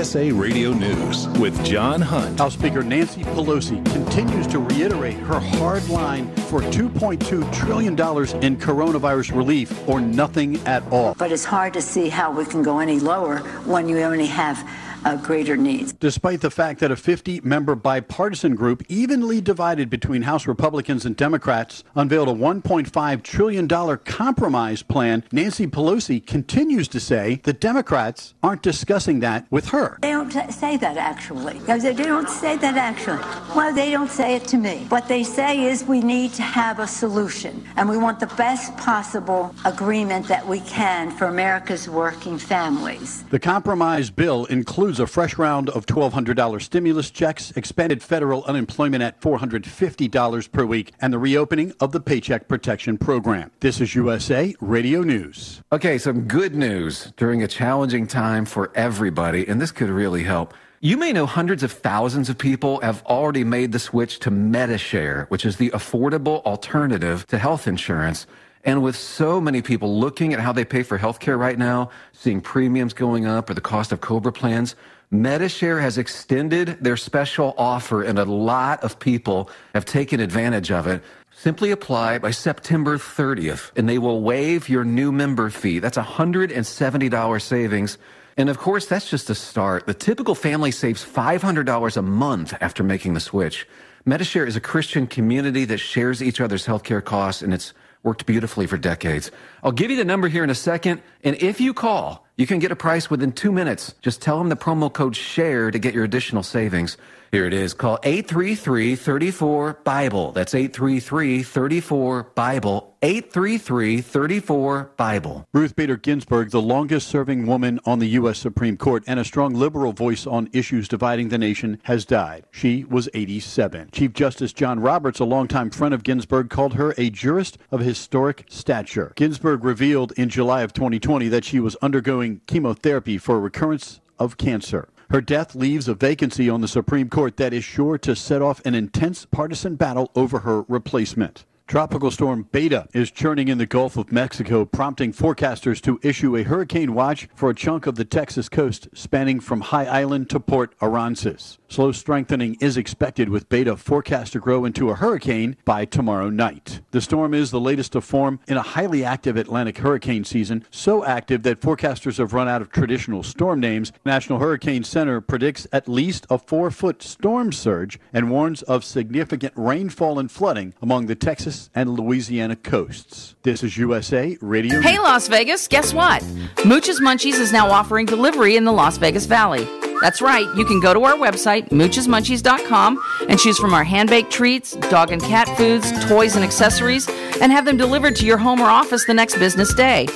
USA Radio News with John Hunt. House Speaker Nancy Pelosi continues to reiterate her hard line for $2.2 trillion in coronavirus relief or nothing at all. But it's hard to see how we can go any lower when you only have uh, greater needs. Despite the fact that a 50 member bipartisan group, evenly divided between House Republicans and Democrats, unveiled a $1.5 trillion compromise plan, Nancy Pelosi continues to say the Democrats aren't discussing that with her. They don't t- say that actually. They don't say that actually. Well, they don't say it to me. What they say is we need to have a solution and we want the best possible agreement that we can for America's working families. The compromise bill includes includes a fresh round of $1,200 stimulus checks, expanded federal unemployment at $450 per week, and the reopening of the Paycheck Protection Program. This is USA Radio News. Okay, some good news during a challenging time for everybody, and this could really help. You may know hundreds of thousands of people have already made the switch to Medi-Share, which is the affordable alternative to health insurance. And with so many people looking at how they pay for healthcare right now, seeing premiums going up or the cost of Cobra plans, Medi-Share has extended their special offer and a lot of people have taken advantage of it. Simply apply by September 30th and they will waive your new member fee. That's $170 savings. And of course, that's just a start. The typical family saves $500 a month after making the switch. Medi-Share is a Christian community that shares each other's healthcare costs and it's worked beautifully for decades. I'll give you the number here in a second. And if you call, you can get a price within two minutes. Just tell them the promo code SHARE to get your additional savings. Here it is. Call 833-34-BIBLE. That's 833-34-BIBLE. 833-34-BIBLE. Ruth Bader Ginsburg, the longest serving woman on the U.S. Supreme Court and a strong liberal voice on issues dividing the nation, has died. She was 87. Chief Justice John Roberts, a longtime friend of Ginsburg, called her a jurist of historic stature. Ginsburg revealed in July of 2020 that she was undergoing chemotherapy for a recurrence of cancer. Her death leaves a vacancy on the Supreme Court that is sure to set off an intense partisan battle over her replacement. Tropical storm Beta is churning in the Gulf of Mexico, prompting forecasters to issue a hurricane watch for a chunk of the Texas coast spanning from High Island to Port Aransas. Slow strengthening is expected with Beta forecast to grow into a hurricane by tomorrow night. The storm is the latest to form in a highly active Atlantic hurricane season, so active that forecasters have run out of traditional storm names. National Hurricane Center predicts at least a four foot storm surge and warns of significant rainfall and flooding among the Texas and Louisiana coasts. This is USA Radio. Hey, Las Vegas, guess what? Mooch's Munchies is now offering delivery in the Las Vegas Valley. That's right, you can go to our website, moochesmunchies.com, and choose from our hand baked treats, dog and cat foods, toys, and accessories, and have them delivered to your home or office the next business day.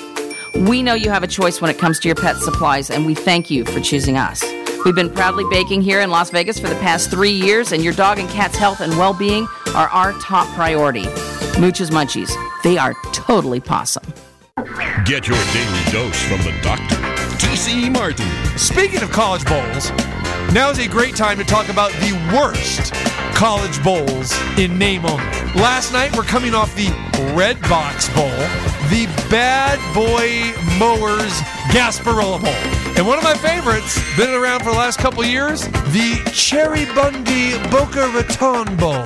We know you have a choice when it comes to your pet supplies, and we thank you for choosing us. We've been proudly baking here in Las Vegas for the past three years, and your dog and cat's health and well being are our top priority. Mooch's Munchies, they are totally possum. Get your daily dose from the doctor, T.C. Martin. Speaking of college bowls, now is a great time to talk about the worst college bowls in name only. Last night, we're coming off the Red Box Bowl, the Bad Boy Mowers Gasparilla Bowl. And one of my favorites, been around for the last couple years, the Cherry Bundy Boca Raton Bowl.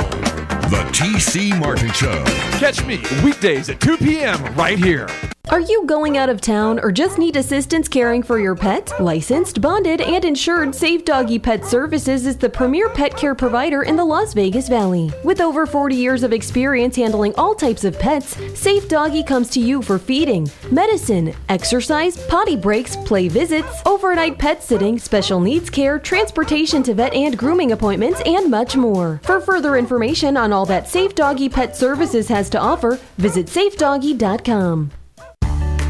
The TC Martin Show. Catch me weekdays at 2 p.m. right here. Are you going out of town or just need assistance caring for your pet? Licensed, bonded, and insured Safe Doggy Pet Services is the premier pet care provider in the Las Vegas Valley. With over 40 years of experience handling all types of pets, Safe Doggy comes to you for feeding, medicine, exercise, potty breaks, play visits, overnight pet sitting, special needs care, transportation to vet and grooming appointments, and much more. For further information on all that Safe Doggy Pet Services has to offer, visit safedoggy.com.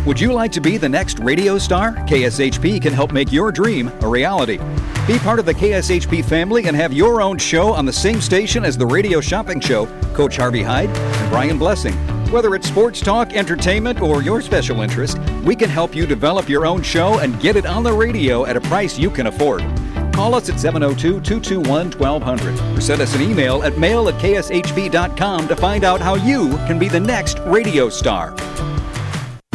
Would you like to be the next radio star? KSHP can help make your dream a reality. Be part of the KSHP family and have your own show on the same station as the radio shopping show, Coach Harvey Hyde and Brian Blessing. Whether it's sports talk, entertainment, or your special interest, we can help you develop your own show and get it on the radio at a price you can afford. Call us at 702 221 1200 or send us an email at mail at kshp.com to find out how you can be the next radio star.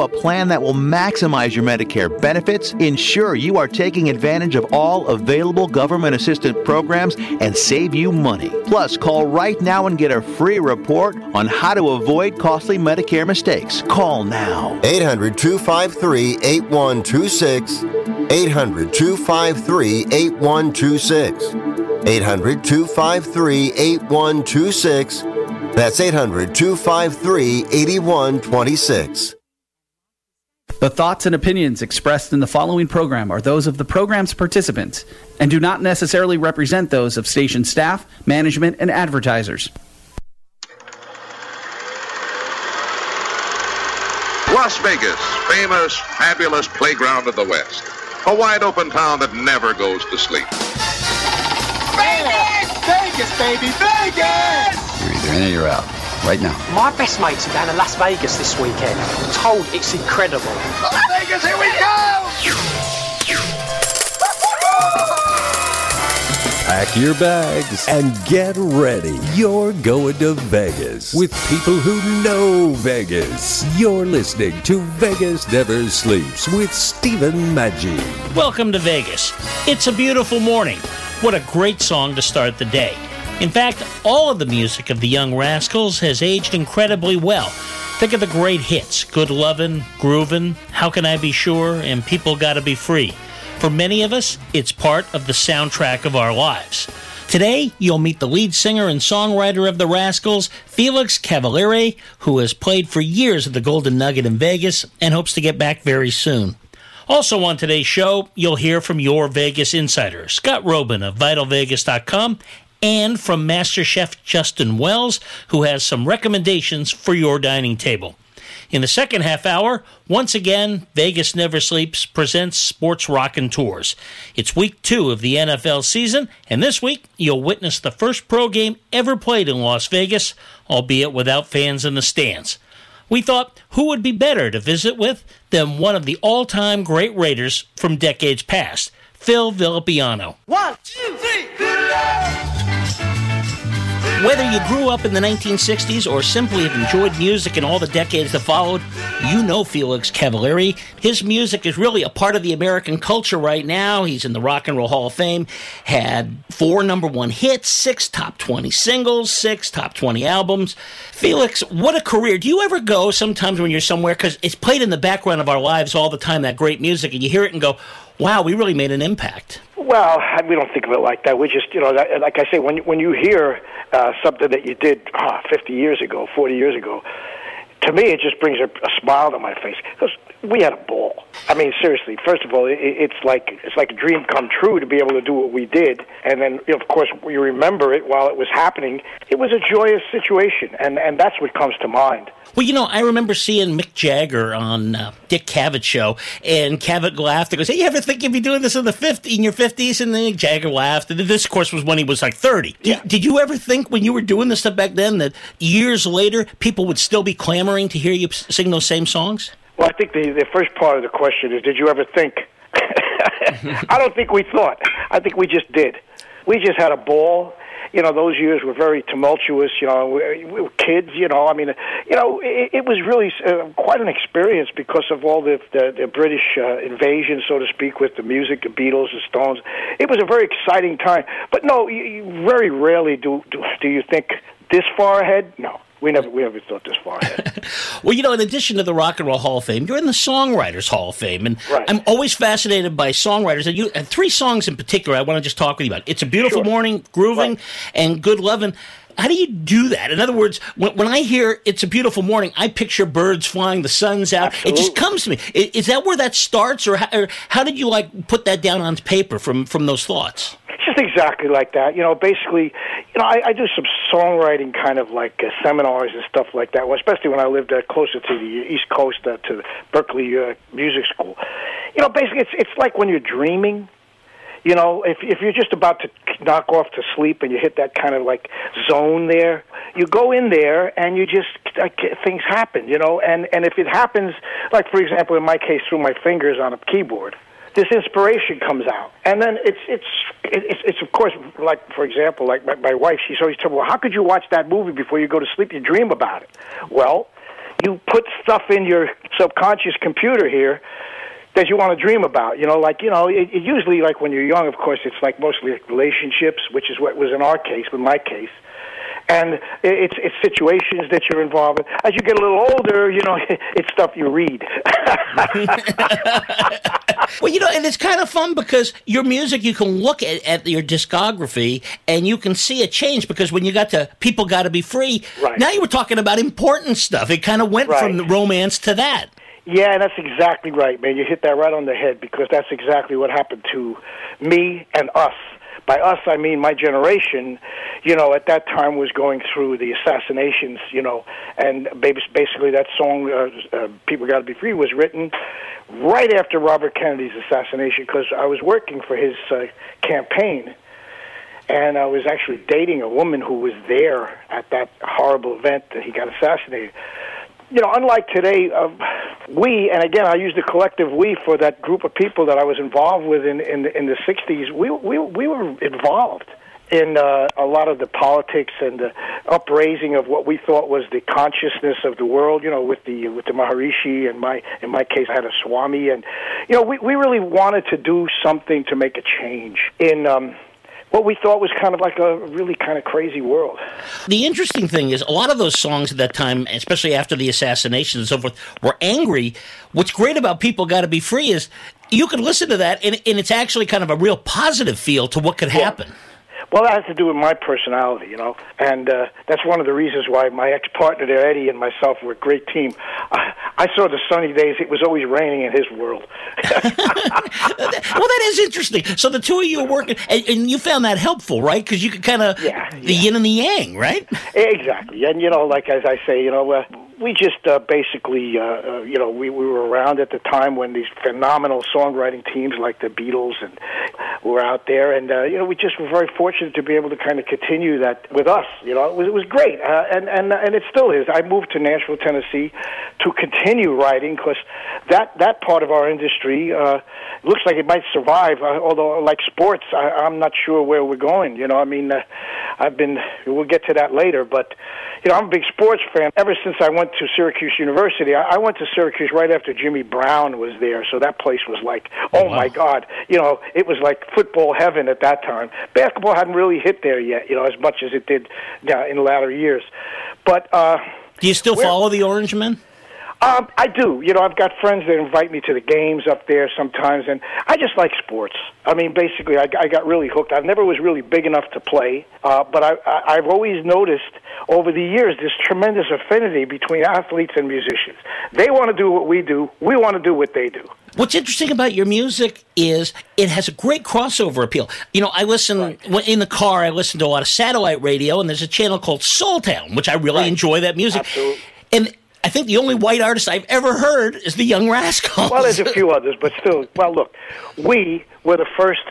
a plan that will maximize your Medicare benefits, ensure you are taking advantage of all available government assistance programs, and save you money. Plus, call right now and get a free report on how to avoid costly Medicare mistakes. Call now. 800 253 8126. 800 253 8126. 800 253 8126. That's 800 253 8126. The thoughts and opinions expressed in the following program are those of the program's participants and do not necessarily represent those of station staff, management, and advertisers. Las Vegas, famous, fabulous playground of the West. A wide open town that never goes to sleep. Vegas! Vegas, baby, Vegas! You're either in or you're out. Right now. My best mates are down to Las Vegas this weekend. I'm told it's incredible. Las Vegas, here we go! Pack your bags and get ready. You're going to Vegas with people who know Vegas. You're listening to Vegas Never Sleeps with Stephen Maggi. Welcome to Vegas. It's a beautiful morning. What a great song to start the day. In fact, all of the music of the Young Rascals has aged incredibly well. Think of the great hits Good Lovin', Groovin', How Can I Be Sure, and People Gotta Be Free. For many of us, it's part of the soundtrack of our lives. Today, you'll meet the lead singer and songwriter of the Rascals, Felix Cavaliere, who has played for years at the Golden Nugget in Vegas and hopes to get back very soon. Also on today's show, you'll hear from your Vegas insider, Scott Roeben of VitalVegas.com, and from Master Chef Justin Wells, who has some recommendations for your dining table. In the second half hour, once again, Vegas Never Sleeps presents Sports Rockin' Tours. It's week two of the NFL season, and this week you'll witness the first pro game ever played in Las Vegas, albeit without fans in the stands. We thought who would be better to visit with than one of the all time great Raiders from decades past, Phil Villapiano. One, two, three, Whether you grew up in the 1960s or simply have enjoyed music in all the decades that followed, you know Felix Cavaliere. His music is really a part of the American culture right now. He's in the Rock and Roll Hall of Fame, had four number one hits, six top 20 singles, six top 20 albums. Felix, what a career. Do you ever go sometimes when you're somewhere, because it's played in the background of our lives all the time, that great music, and you hear it and go, wow, we really made an impact? Well, we don't think of it like that. We just, you know, like I say, when when you hear uh, something that you did ah, 50 years ago, 40 years ago, to me it just brings a, a smile to my face because we had a ball. I mean, seriously. First of all, it, it's like it's like a dream come true to be able to do what we did, and then of course you remember it while it was happening. It was a joyous situation, and and that's what comes to mind. Well, you know, I remember seeing Mick Jagger on uh, Dick Cavett show, and Cavett laughed and goes, "Hey, you ever think you'd be doing this in the 50, in your fifties?" And then Jagger laughed. And this, of course, was when he was like thirty. Yeah. Did, did you ever think when you were doing this stuff back then that years later people would still be clamoring to hear you sing those same songs? Well, I think the the first part of the question is, did you ever think? I don't think we thought. I think we just did. We just had a ball. You know, those years were very tumultuous. You know, we, we were kids. You know, I mean, you know, it, it was really uh, quite an experience because of all the the, the British uh, invasion, so to speak, with the music, the Beatles, the Stones. It was a very exciting time. But no, you, you very rarely do, do do you think this far ahead. No. We never, we never thought this far ahead. Well, you know, in addition to the Rock and Roll Hall of Fame, you're in the Songwriters Hall of Fame, and Right. I'm always fascinated by songwriters. And you, and three songs in particular, I want to just talk with you about. It's a beautiful morning, grooving, and good loving. How do you do that? In other words, when, when I hear "It's a Beautiful Morning," I picture birds flying, the sun's out. It just comes to me. I- Is, that where that starts, or how, or how did you like put that down on paper from from those thoughts? It's just exactly like that. You know, basically, you know, I, I do some songwriting kind of like uh, seminars and stuff like that. Well, especially when I lived uh, closer to the East Coast, uh, to Berklee uh, Music School. You know, basically, it's it's like when you're dreaming. You know, if if you're just about to knock off to sleep and you hit that kind of like zone there, you go in there and you just like, things happen. You know, and and if it happens, like for example, in my case, through my fingers on a keyboard, this inspiration comes out, and then it's it's it's, it's of course like for example, like my, my wife, she's always telling me, well, how could you watch that movie before you go to sleep? You dream about it. Well, you put stuff in your subconscious computer here that you want to dream about. You know, like you know, it, it usually like when you're young, of course, it's like mostly like relationships, which is what was in our case, with my case. And it- it's it's situations that you're involved in. As you get a little older, you know, it's stuff you read. Well, you know, and it's kind of fun because your music, you can look at, at your discography and you can see a change because when you got to People Gotta Be Free, Right. now you were talking about important stuff. It kind of went from the romance to that. Yeah, that's exactly right, man. You hit that right on the head because that's exactly what happened to me and us. By us, I mean my generation. You know, at that time was going through the assassinations. You know, and basically that song, uh, uh, "People Got to Be Free," was written right after Robert Kennedy's assassination because I was working for his uh, campaign, and I was actually dating a woman who was there at that horrible event that he got assassinated you know, unlike today, uh, we and again I use the collective we for that group of people that I was involved with in in, the- in the '60s. We we we were involved in uh, a lot of the politics and the upraising of what we thought was the consciousness of the world. You know, with the with the Maharishi and my in my case I had a Swami, and you know we we really wanted to do something to make a change in. Um, what we thought was kind of like a really kind of crazy world. The interesting thing is, a lot of those songs at that time, especially after the assassination and so forth, were angry. What's great about People Gotta Be Free is you can listen to that and, and it's actually kind of a real positive feel to what could happen. Well, that has to do with my personality, you know, and uh, that's one of the reasons why my ex-partner there, Eddie, and myself were a great team. I, I saw the sunny days; it was always raining in his world. well, that is interesting. So the two of you are working, and, and you found that helpful, right? Because you could kind of the yin and the yang, right? exactly, and you know, like as I say, you know, uh, we just uh, basically, uh, uh, you know, we, we were around at the time when these phenomenal songwriting teams like the Beatles and were out there, and uh, you know, we just were very fortunate to be able to kind of continue that with us. You know, it was, it was great, uh, and and and it still is. I moved to Nashville, Tennessee, to continue writing because that that part of our industry uh, looks like it might survive. Uh, although, like sports, I, I'm not sure where we're going. You know, I mean, uh, I've been. We'll get to that later, but you know, I'm a big sports fan. Ever since I went to Syracuse University, I, I went to Syracuse right after Jimmy Brown was there, so that place was like, oh my God, you know, it was like football heaven at that time. Basketball hadn't really hit there yet, you know, as much as it did uh, in latter years. But uh, Do you still follow the Orangemen? Um, I do. You know, I've got friends that invite me to the games up there sometimes, and I just like sports. I mean, basically, I, I got really hooked. I never was really big enough to play, uh, but I, I, I've always noticed over the years this tremendous affinity between athletes and musicians. They want to do what we do. We want to do what they do. What's interesting about your music is it has a great crossover appeal. You know, I listen when in the car. I listen to a lot of satellite radio, and there's a channel called Soul Town, which I really enjoy that music. Absolutely. And I think the only white artist I've ever heard is the Young Rascals. Well, there's a few others, but still. Well, look, we were the first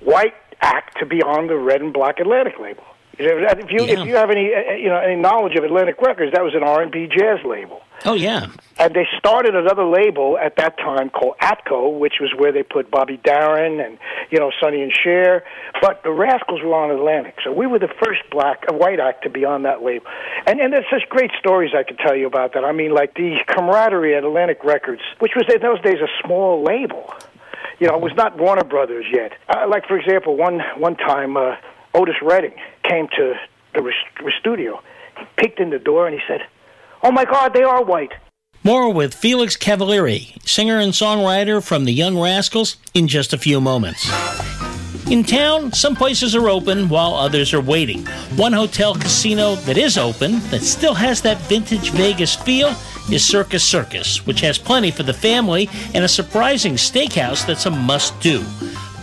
white act to be on the red and black Atlantic label. If you if you have any uh, you know any knowledge of Atlantic Records, that was an R and B jazz label. Oh yeah. And they started another label at that time called Atco, which was where they put Bobby Darin and you know Sonny and Cher. But the Rascals were on Atlantic, so we were the first black, uh, white act to be on that label. And and there's such great stories I could tell you about that. I mean, like the camaraderie at Atlantic Records, which was in those days a small label. You know, it was not Warner Brothers yet. Uh, like for example, one one time uh, Otis Redding came to the studio. He peeked in the door and he said, "Oh my God, they are white." More with Felix Cavaliere, singer and songwriter from the Young Rascals, in just a few moments. In town, some places are open while others are waiting. One hotel casino that is open, that still has that vintage Vegas feel, is Circus Circus, which has plenty for the family and a surprising steakhouse that's a must do.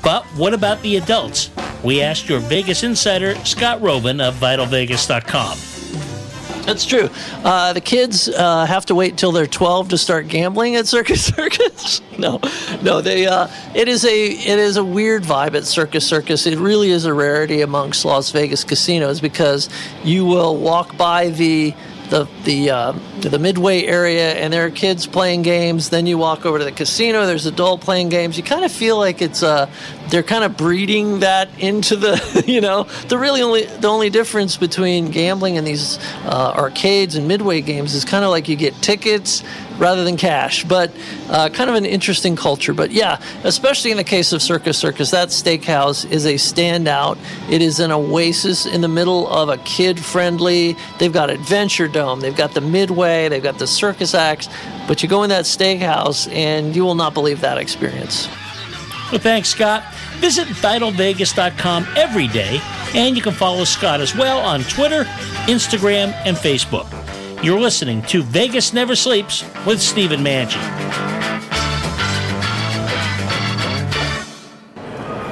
But what about the adults? We asked your Vegas insider, Scott Roeben of VitalVegas.com. That's true. Uh, the kids uh, have to wait until they're 12 to start gambling at Circus Circus. no, no, they. Uh, it is a it is a weird vibe at Circus Circus. It really is a rarity amongst Las Vegas casinos because you will walk by the the the uh, the midway area and there are kids playing games. Then you walk over to the casino. There's adult playing games. You kind of feel like it's uh, they're kind of breeding that into the you know the really only the only difference between gambling and these uh, arcades and midway games is kind of like you get tickets rather than cash. But uh, kind of an interesting culture. But yeah, especially in the case of Circus Circus, that steakhouse is a standout. It is an oasis in the middle of a kid friendly. They've got Adventure Dome, they've got the Midway, they've got the circus acts. But you go in that steakhouse and you will not believe that experience. Well, thanks, Scott. Visit VitalVegas.com every day, and you can follow Scott as well on Twitter, Instagram, and Facebook. You're listening to Vegas Never Sleeps with Stephen Manji.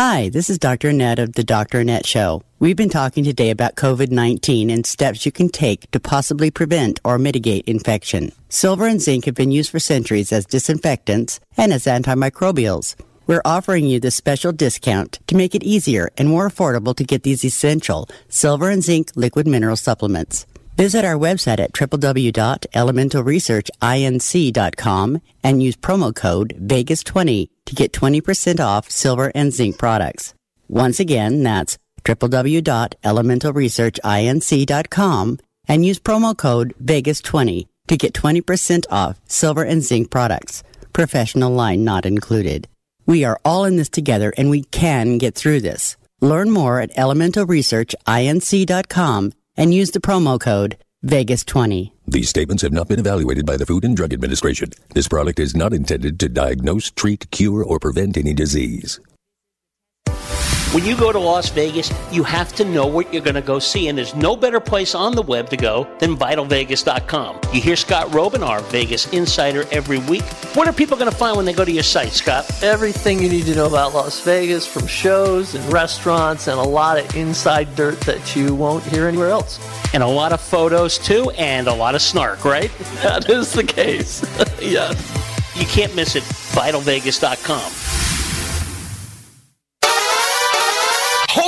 Hi, this is Dr. Annette of the Dr. Annette Show. We've been talking today about COVID-19 and steps you can take to possibly prevent or mitigate infection. Silver and zinc have been used for centuries as disinfectants and as antimicrobials. We're offering you this special discount to make it easier and more affordable to get these essential silver and zinc liquid mineral supplements. Visit our website at www.elementalresearchinc.com and use promo code VEGAS20 to get 20% off silver and zinc products. Once again, that's www.elementalresearchinc.com and use promo code VEGAS20 to get 20% off silver and zinc products. Professional line not included. We are all in this together and we can get through this. Learn more at elementalresearchinc.com and use the promo code VEGAS20. These statements have not been evaluated by the Food and Drug Administration. This product is not intended to diagnose, treat, cure, or prevent any disease. When you go to Las Vegas, you have to know what you're going to go see, and there's no better place on the web to go than VitalVegas.com. You hear Scott Roeben, our Vegas insider, every week. What are people going to find when they go to your site, Scott? Everything you need to know about Las Vegas, from shows and restaurants, and a lot of inside dirt that you won't hear anywhere else. And a lot of photos, too, and a lot of snark, right? That is the case. yes. You can't miss it. VitalVegas.com. Holy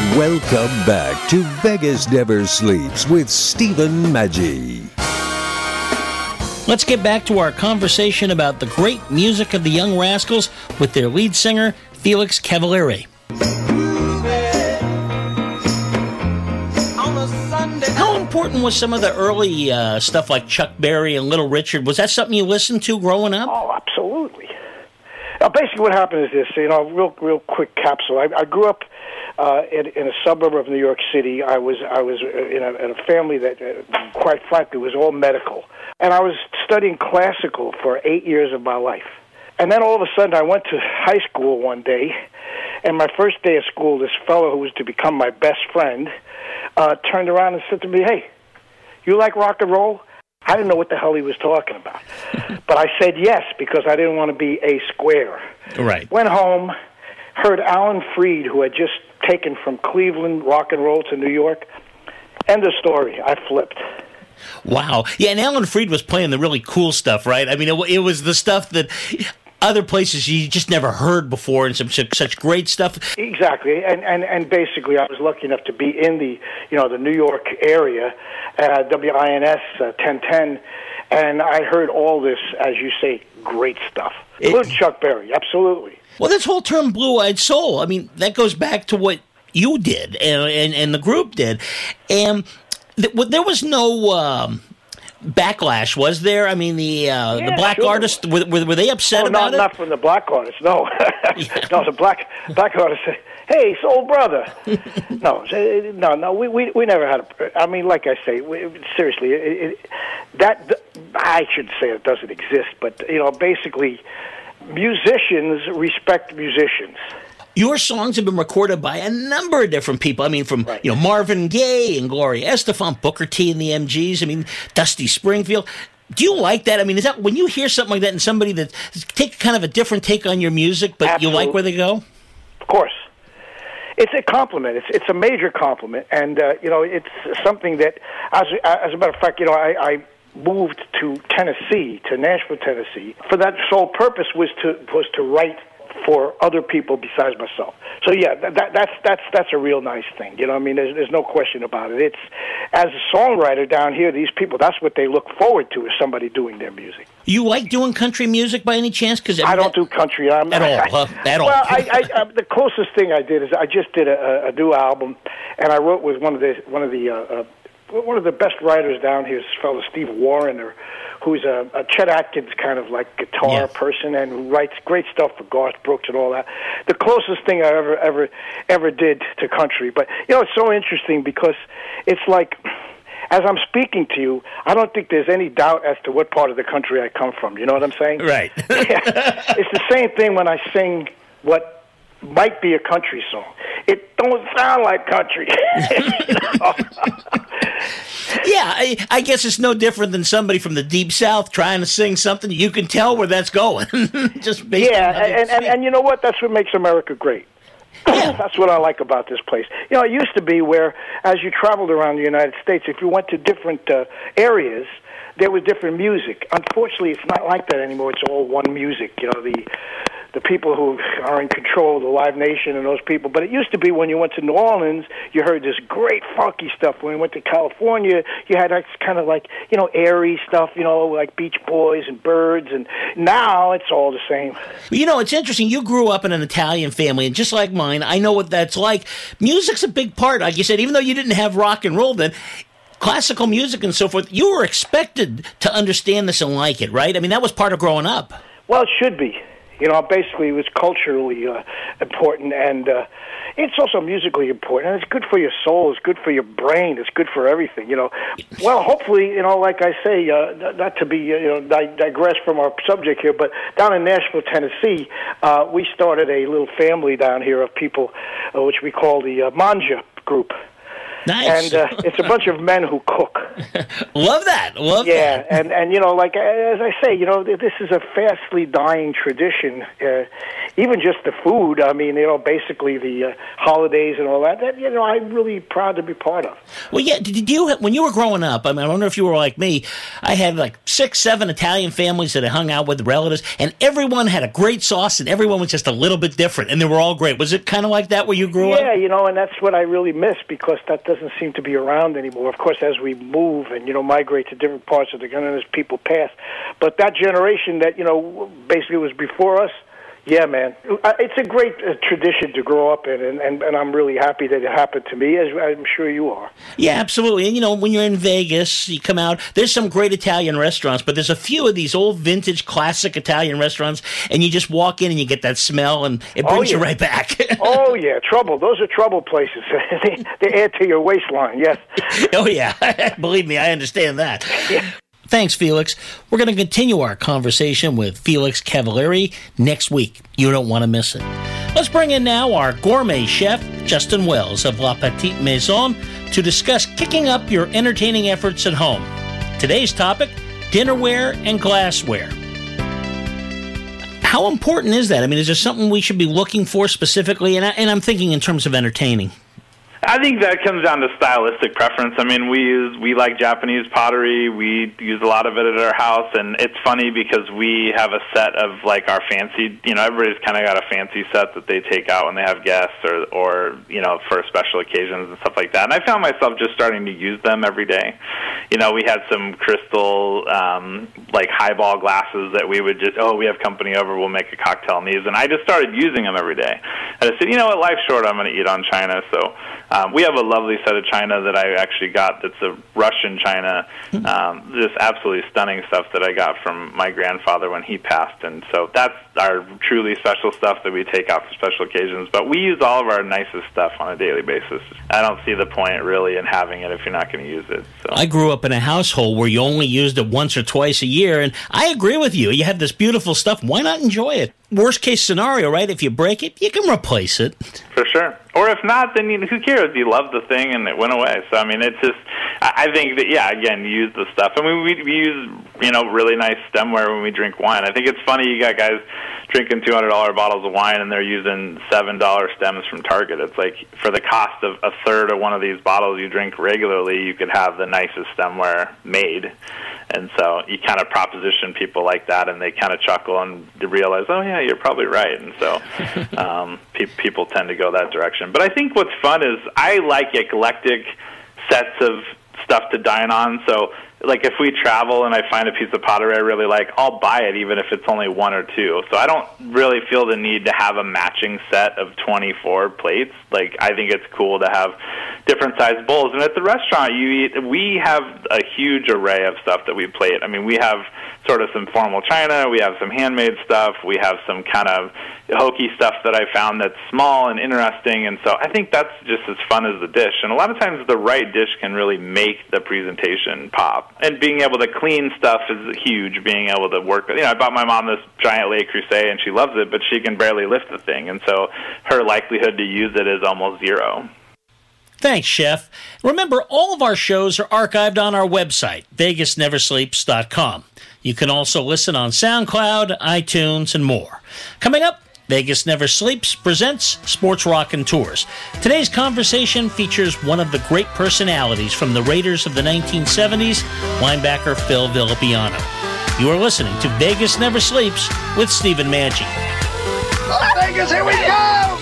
Welcome back to Vegas Never Sleeps with Stephen Maggi. Let's get back to our conversation about the great music of the Young Rascals with their lead singer, Felix Cavaliere. How important was some of the early uh, stuff like Chuck Berry and Little Richard? Was that something you listened to growing up? Oh, absolutely. Uh, basically, what happened is this. You know, real, real quick capsule. I, I grew up uh, in, in a suburb of New York City. I was, I was in a, in a family that, uh, quite frankly, was all medical, and I was studying classical for eight years of my life. And then all of a sudden, I went to high school one day, and my first day of school, this fellow who was to become my best friend uh, turned around and said to me, "Hey, you like rock and roll?" I didn't know what the hell he was talking about, but I said yes because I didn't want to be a square. Right. Went home, heard Alan Freed, who had just taken from Cleveland rock and roll to New York. End of story. I flipped. Wow. Yeah, and Alan Freed was playing the really cool stuff, right? I mean, it, it was the stuff that other places you just never heard before and some such, such great stuff. Exactly, and, and and basically, I was lucky enough to be in the you know the New York area, uh, WINS uh, ten ten, and I heard all this, as you say, great stuff. Including Chuck Berry, absolutely. Well, this whole term "blue eyed soul," I mean, that goes back to what you did and and, and the group did, and th- there was no. Um, backlash was there? I mean, the uh, Yeah, the black sure. artists were, were, were they upset oh, about not, it? Not from the black artists, no. no, the black black artists say, "Hey, soul brother." no, no, no. We we we never had. A, I mean, like I say, we, seriously, it, it, that th- I should say it doesn't exist, but you know, basically, musicians respect musicians. Your songs have been recorded by a number of different people. I mean, from you know Marvin Gaye and Gloria Estefan, Booker T and the MGs. I mean, Dusty Springfield. Do you like that? I mean, is that when you hear something like that and somebody that take kind of a different take on your music, but you like where they go? Of course. It's a compliment. It's it's a major compliment, and uh, you know it's something that, as as a matter of fact, you know I, I moved to Tennessee, to Nashville, Tennessee, for that sole purpose was to was to write for other people besides myself. So yeah, that, that, that's that's that's a real nice thing. You know, what I mean, there's there's no question about it. It's as a songwriter down here, these people that's what they look forward to is somebody doing their music. You like doing country music by any chance? Because I don't do country. I'm, At all, huh? At all. Well, I, I, I, the closest thing I did is I just did a, a new album, and I wrote with one of the one of the uh, uh, one of the best writers down here is this fellow Steve Wariner, who's a, a Chet Atkins kind of like guitar person and who writes great stuff for Garth Brooks and all that. The closest thing I ever ever ever did to country, but you know it's so interesting because it's like as I'm speaking to you, I don't think there's any doubt as to what part of the country I come from. You know what I'm saying? Right. yeah. It's the same thing when I sing what might be a country song. It don't sound like country. Yeah, I, I guess it's no different than somebody from the deep south trying to sing something. You can tell where that's going. Just yeah, and, and and you know what? That's what makes America great. That's what I like about this place. You know, it used to be where, as you traveled around the United States, if you went to different uh, areas, there was different music. Unfortunately, it's not like that anymore. It's all one music. You know, the the people who are in control, of the Live Nation, and those people. But it used to be when you went to New Orleans, you heard this great funky stuff. When you went to California, you had that kind of like you know airy stuff. You know, like Beach Boys and Byrds. And now it's all the same. You know, it's interesting. You grew up in an Italian family, and just like mine, I know what that's like. Music's a big part, like you said, even though you didn't have rock and roll then. Classical music and so forth, you were expected to understand this and like it, right? I mean, that was part of growing up. Well, it should be. You know, basically, it was culturally uh, important, and uh, it's also musically important. And it's good for your soul. It's good for your brain. It's good for everything. You know. Well, hopefully, you know, like I say, uh, not to be, uh, you know, di- digress from our subject here, but down in Nashville, Tennessee, uh, we started a little family down here of people, uh, which we call the uh, Mangia group. Nice. And uh, it's a bunch of men who cook. Love that. Love yeah, that. and and you know, like as I say, you know, this is a fastly dying tradition. Uh, even just the food. I mean, you know, basically the uh, holidays and all that. That you know, I'm really proud to be part of. Well, yeah. Did you when you were growing up? I mean, I wonder if you were like me. I had like six, seven Italian families that I hung out with, relatives, and everyone had a great sauce, and everyone was just a little bit different, and they were all great. Was it kind of like that where you grew up? Yeah, you know, and that's what I really miss because that doesn't seem to be around anymore. Of course, as we move and you know migrate to different parts of the country, as people pass, but that generation that you know basically was before us. Yeah, man, it's a great uh, tradition to grow up in, and, and, and I'm really happy that it happened to me, as I'm sure you are. Yeah, absolutely. And you know, when you're in Vegas, you come out, there's some great Italian restaurants, but there's a few of these old vintage classic Italian restaurants, and you just walk in and you get that smell, and it Oh, brings you right back. oh yeah, trouble. Those are trouble places. they, they add to your waistline. Yes. oh, yeah. Believe me, I understand that. Thanks, Felix. We're going to continue our conversation with Felix Cavaliere next week. You don't want to miss it. Let's bring in now our gourmet chef, Justin Wells of La Petite Maison, to discuss kicking up your entertaining efforts at home. Today's topic dinnerware and glassware. How important is that? I mean, is there something we should be looking for specifically? And, I, and I'm thinking in terms of entertaining. I think that comes down to stylistic preference. I mean, we use we like Japanese pottery. We use a lot of it at our house, and it's funny because we have a set of like our fancy. You know, everybody's kind of got a fancy set that they take out when they have guests or or you know for special occasions and stuff like that. And I found myself just starting to use them every day. You know, we had some crystal um, like highball glasses that we would just oh we have company over, we'll make a cocktail in these, and I just started using them every day. And I said, you know what, life's short. I'm going to eat on China, so. Um, we have a lovely set of china that I actually got. That's a Russian china, um, just absolutely stunning stuff that I got from my grandfather when he passed. And so that's our truly special stuff that we take out for special occasions. But we use all of our nicest stuff on a daily basis. I don't see the point really in having it if you're not going to use it. So. I grew up in a household where you only used it once or twice a year, and I agree with you. You have this beautiful stuff. Why not enjoy it? Worst case scenario, right? If you break it, you can replace it. For sure. Or if not, then you, who cares? You love the thing and it went away. So I mean, it's just. I I think that yeah, again, use the stuff. I mean, we, we use you know really nice stemware when we drink wine. I think it's funny you got guys drinking two hundred dollar bottles of wine and they're using seven dollar stems from Target. It's like for the cost of a third of one of these bottles you drink regularly, you could have the nicest stemware made. And so you kind of proposition people like that, and they kind of chuckle and realize, oh yeah, you're probably right. And so um, pe- people tend to go that direction. But I think what's fun is I like eclectic sets of stuff to dine on. So like if we travel and I find a piece of pottery I really like, I'll buy it even if it's only one or two. So I don't really feel the need to have a matching set of 24 plates. Like I think it's cool to have different sized bowls. And at the restaurant, you eat. We have a huge array of stuff that we plate. I mean, we have sort of some formal china. We have some handmade stuff. We have some kind of hokey stuff that I found that's small and interesting. And so I think that's just as fun as the dish. And a lot of times, the right dish can really make the presentation pop. And being able to clean stuff is huge. Being able to work. You know, I bought my mom this giant Le Creuset, and she loves it, but she can barely lift the thing, and so her likelihood to use it is almost zero. Thanks, Chef. Remember, all of our shows are archived on our website, vegasneversleeps.com. You can also listen on SoundCloud, iTunes, and more. Coming up, Vegas Never Sleeps presents Sports Rock and Tours. Today's conversation features one of the great personalities from the Raiders of the 1970s, linebacker Phil Villapiano. You are listening to Vegas Never Sleeps with Stephen Maggi. Vegas, here we go!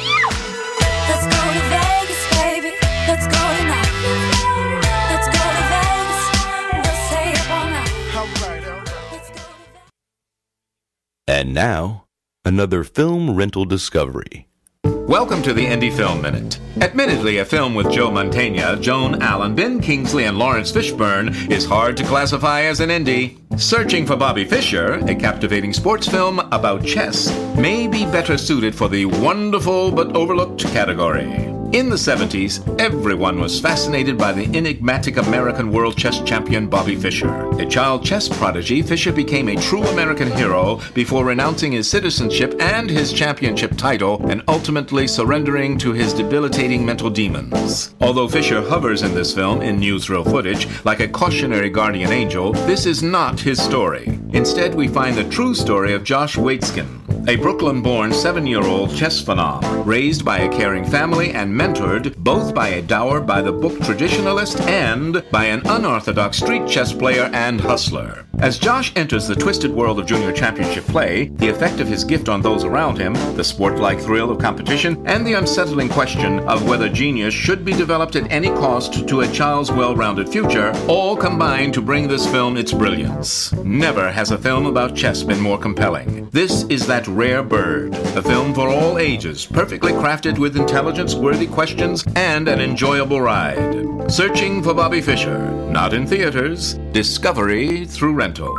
And now, another film rental discovery. Welcome to the Indie Film Minute. Admittedly, a film with Joe Mantegna, Joan Allen, Ben Kingsley, and Laurence Fishburne is hard to classify as an indie. Searching for Bobby Fischer, a captivating sports film about chess, may be better suited for the wonderful but overlooked category. In the 70s, everyone was fascinated by the enigmatic American world chess champion Bobby Fischer. A child chess prodigy, Fischer became a true American hero before renouncing his citizenship and his championship title and ultimately surrendering to his debilitating mental demons. Although Fischer hovers in this film in newsreel footage like a cautionary guardian angel, this is not his story. Instead, we find the true story of Josh Waitzkin, a Brooklyn born seven year old chess phenom, raised by a caring family and mentored both by a dour by the book traditionalist and by an unorthodox street chess player and hustler. As Josh enters the twisted world of junior championship play, the effect of his gift on those around him, the sport like thrill of competition, and the unsettling question of whether genius should be developed at any cost to a child's well rounded future all combine to bring this film its brilliance. Never has a film about chess been more compelling. This is that rare bird, a film for all ages, perfectly crafted with intelligence worthy questions and an enjoyable ride. Searching for Bobby Fischer, not in theaters, discovery through rental.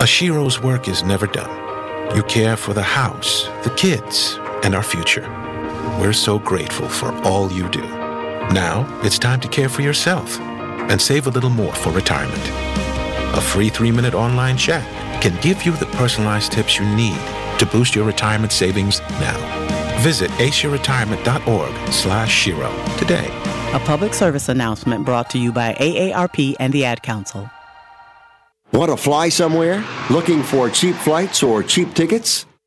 Ashiro's work is never done. You care for the house, the kids, and our future. We're so grateful for all you do. Now it's time to care for yourself and save a little more for retirement. A free three minute online chat can give you the personalized tips you need to boost your retirement savings now. Visit aceyourretirement.org slash Shiro today. A public service announcement brought to you by AARP and the Ad Council. Want to fly somewhere? Looking for cheap flights or cheap tickets?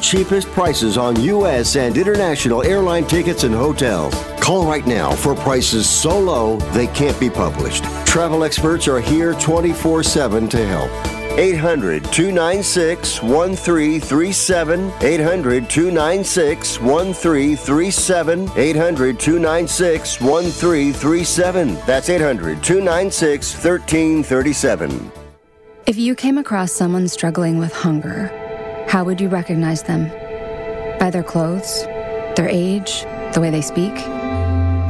cheapest prices on U.S. and international airline tickets and hotels. Call right now for prices so low they can't be published. Travel experts are here 24 7 to help. 800 296 1337. 800 296 1337. 800 296 1337. That's 800 296 1337. If you came across someone struggling with hunger, how would you recognize them? By their clothes, their age, the way they speak?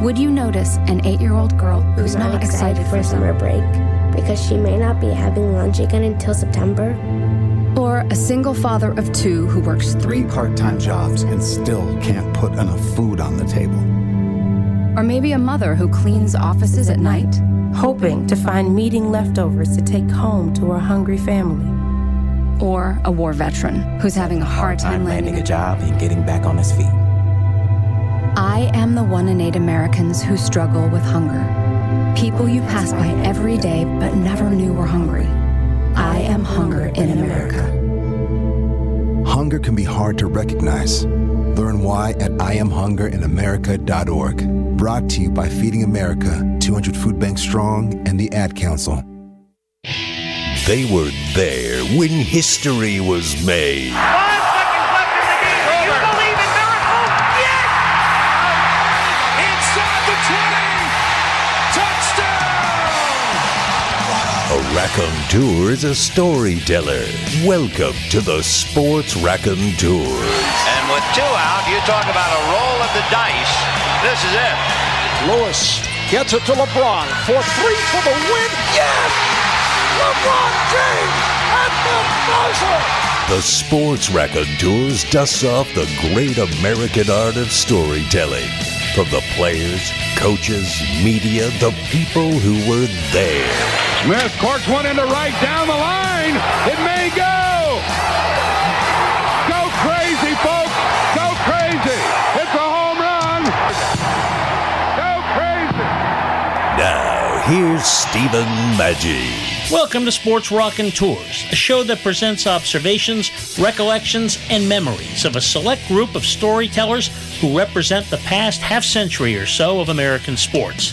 Would you notice an eight year old girl who's I'm not excited for summer break because she may not be having lunch again until September. Or a single father of two who works three part time jobs and still can't put enough food on the table. Or maybe a mother who cleans offices at night, hoping to find meeting leftovers to take home to her hungry family. Or a war veteran who's having a hard time landing a job and getting back on his feet. I am the one in eight Americans who struggle with hunger. People you pass by every day but never knew were hungry. I am hunger in America. Hunger can be hard to recognize. Learn why at IamHungerInAmerica.org. Brought to you by Feeding America, 200 Food Banks Strong, and the Ad Council. They were there when history was made. Five seconds left in the game. You believe in miracles? Yes! Inside the 20! Touchdown! A raconteur is a storyteller. Welcome to the Sports Raconteur. And with two out, you talk about a roll of the dice. This is it. Lewis gets it to LeBron for three for the win. Yes! LeBron James at the buzzer! The Sports Raconteurs dusts off the great American art of storytelling. From the players, coaches, media, the people who were there. Smith corks one into right down the line. It may go. Go here's Stephen Maggi. Welcome to Sports Raconteurs, a show that presents observations, recollections, and memories of a select group of storytellers who represent the past half century or so of American sports.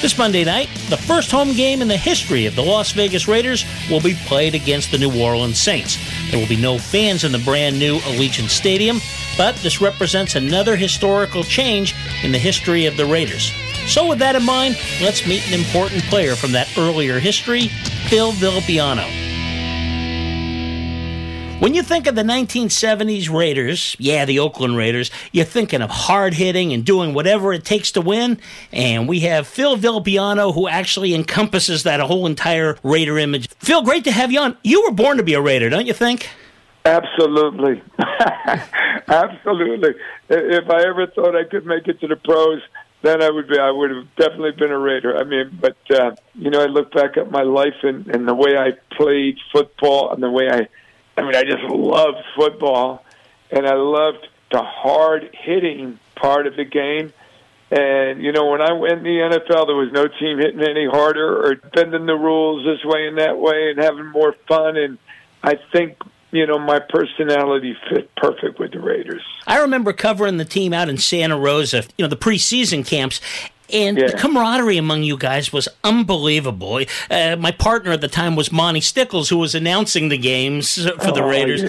This Monday night, the first home game in the history of the Las Vegas Raiders will be played against the New Orleans Saints. There will be no fans in the brand new Allegiant Stadium, but this represents another historical change in the history of the Raiders. So, with that in mind, let's meet an important player from that earlier history, Phil Villapiano. When you think of the 1970s Raiders, yeah, the Oakland Raiders, you're thinking of hard hitting and doing whatever it takes to win. And we have Phil Villapiano, who actually encompasses that whole entire Raider image. Phil, great to have you on. You were born to be a Raider, don't you think? Absolutely. Absolutely. If I ever thought I could make it to the pros, then I would be. I would have definitely been a Raider. I mean, but uh, you know, I look back at my life and, and the way I played football and the way I, I mean, I just loved football, and I loved the hard hitting part of the game. And you know, when I went in the NFL, there was no team hitting any harder or bending the rules this way and that way and having more fun. And I think you know, my personality fit perfect with the Raiders. I remember covering the team out in Santa Rosa, you know, the preseason camps. And Yeah. the camaraderie among you guys was unbelievable. Uh, my partner at the time was Monty Stickles, who was announcing the games for the Oh, Raiders.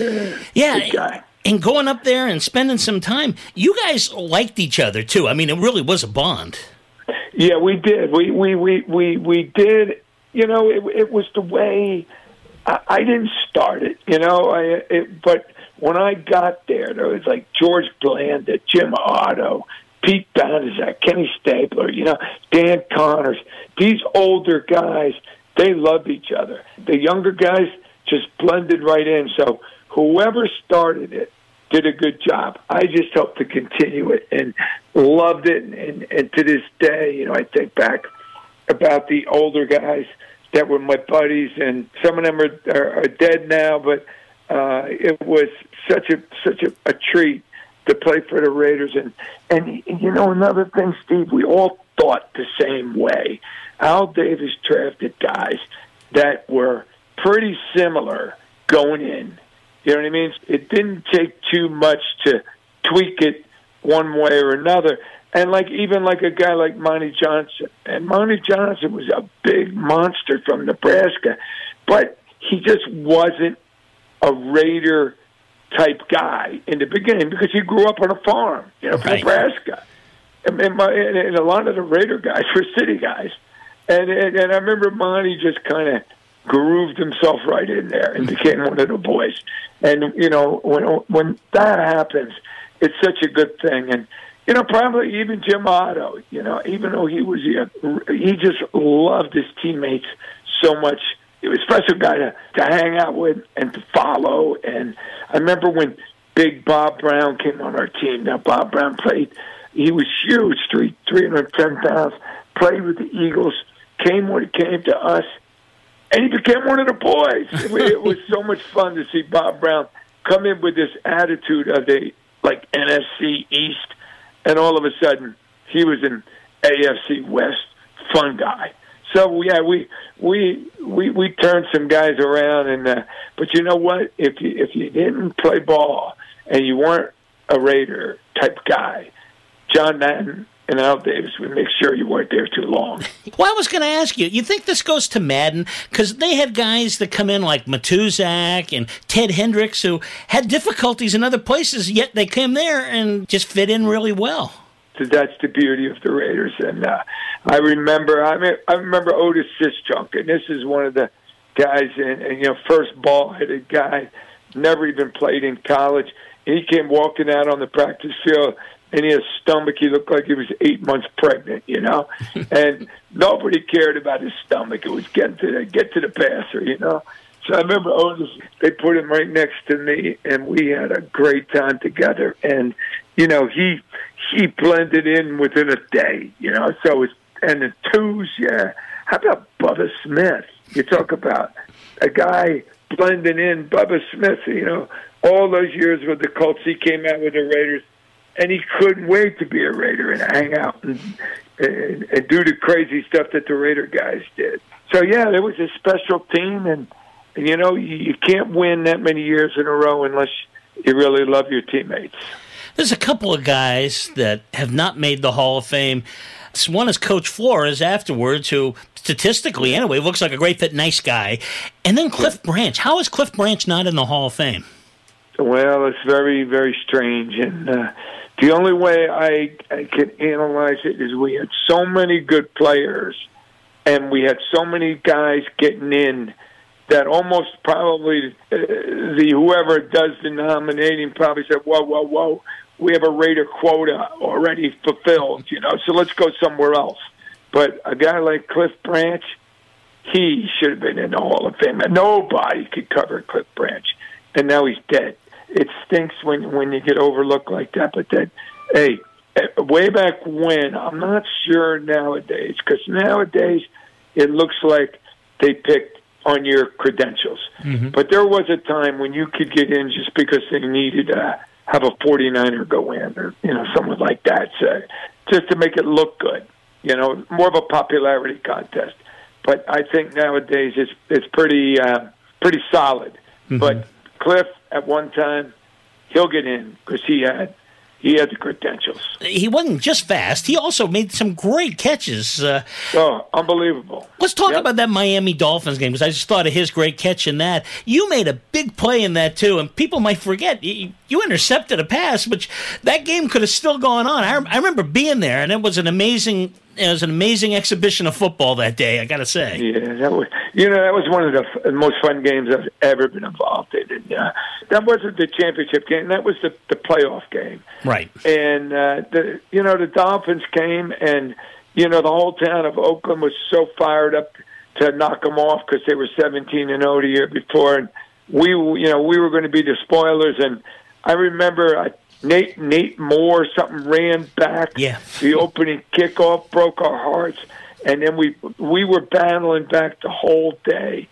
yeah. Yeah, and going up there and spending some time. You guys liked each other too. I mean, it really was a bond. Yeah, we did. We we we we we did. You know, it it was the way I, I didn't start it. You know, I it, but when I got there, there was like George Blanda, Jim Otto, Pete Banaszak, Kenny Stabler. You know, Dan Conners. These older guys, they loved each other. The younger guys just blended right in. So whoever started it did a good job. I just helped to continue it and loved it. And, and, and to this day, you know, I think back about the older guys that were my buddies, and some of them are, are, are dead now. But uh, it was such a such a, a treat to play for the Raiders. And and you know another thing, Steve, we all thought the same way. Al Davis drafted guys that were pretty similar going in. You know what I mean? It didn't take too much to tweak it one way or another. And like even like a guy like Monte Johnson, and Monte Johnson was a big monster from Nebraska, but he just wasn't a Raider type guy in the beginning because he grew up on a farm, you know, Right. Nebraska. And, and, my, and, and a lot of the Raider guys were city guys, and and, and I remember Monty just kind of grooved himself right in there and became one of the boys. And you know, when when that happens, it's such a good thing. And you know, probably even Jim Otto, you know, even though he was he just loved his teammates so much. He was a special guy to, to hang out with and to follow. And I remember when Big Bob Brown came on our team. Now Bob Brown played. He was huge, three three hundred ten pounds. Played with the Eagles. Came when it came to us and he became one of the boys. It, it was so much fun to see Bob Brown come in with this attitude of the like NFC East, and all of a sudden he was an AFC West fun guy. So yeah, we we we we turned some guys around, and uh, but you know what? If you if you didn't play ball and you weren't a Raider type guy, John Madden and Al Davis would make sure you weren't there too long. Well, I was going to ask you, you think this goes to Madden? Because they had guys that come in like Matuszak and Ted Hendricks who had difficulties in other places, yet they came there and just fit in really well. So that's the beauty of the Raiders. And uh, I remember, I mean, I remember Otis Sistrunk, and this is one of the guys, and, and you know, first ball-headed guy, never even played in college. He came walking out on the practice field, and his stomach. He looked like he was eight months pregnant, you know. and nobody cared about his stomach. It was get to the get to the passer, you know. So I remember Otis. They put him right next to me, and we had a great time together. And you know, he he blended in within a day. You know, so it's and the twos, yeah. How about Bubba Smith? You talk about a guy blending in. Bubba Smith, you know, all those years with the Colts, he came out with the Raiders. And he couldn't wait to be a Raider and hang out and, and, and do the crazy stuff that the Raider guys did. So yeah, there was a special team, and, and you know you, you can't win that many years in a row unless you really love your teammates. There's a couple of guys that have not made the Hall of Fame. One is Coach Flores afterwards, who statistically, anyway, looks like a great fit, nice guy. And then Cliff Branch. How is Cliff Branch not in the Hall of Fame? Well, it's very, very strange, and uh, the only way I, I can analyze it is we had so many good players, and we had so many guys getting in that almost probably uh, the whoever does the nominating probably said, "Whoa, whoa, whoa, we have a Raider quota already fulfilled," you know, so let's go somewhere else. But a guy like Cliff Branch, he should have been in the Hall of Fame. Nobody could cover Cliff Branch, and now he's dead. It stinks when when you get overlooked like that. But that, hey, eh, way back when, I'm not sure nowadays because nowadays it looks like they picked on your credentials. But there was a time when you could get in just because they needed to have a 49er go in or, you know, someone like that, so, just to make it look good. You know, more of a popularity contest. But I think nowadays it's it's pretty uh, pretty solid. But Cliff, at one time, he'll get in because he had he had the credentials. He wasn't just fast, he also made some great catches. Uh, Oh, unbelievable! Let's talk about that Miami Dolphins game because I just thought of his great catch in that. You made a big play in that too, and people might forget you, you intercepted a pass, but that game could have still gone on. I, I remember being there, and it was an amazing. It was an amazing exhibition of football that day. I got to say. Yeah, that was you know that was one of the f- most fun games I've ever been involved in. And, uh, that wasn't the championship game; that was the the playoff game. Right. And uh, the you know the Dolphins came, and you know the whole town of Oakland was so fired up to knock them off because they were seventeen and zero the year before, and we you know we were going to be the spoilers. And I remember I, Nate Nate Moore something ran back. Yeah. The opening kickoff broke our hearts, and then we we were battling back the whole day,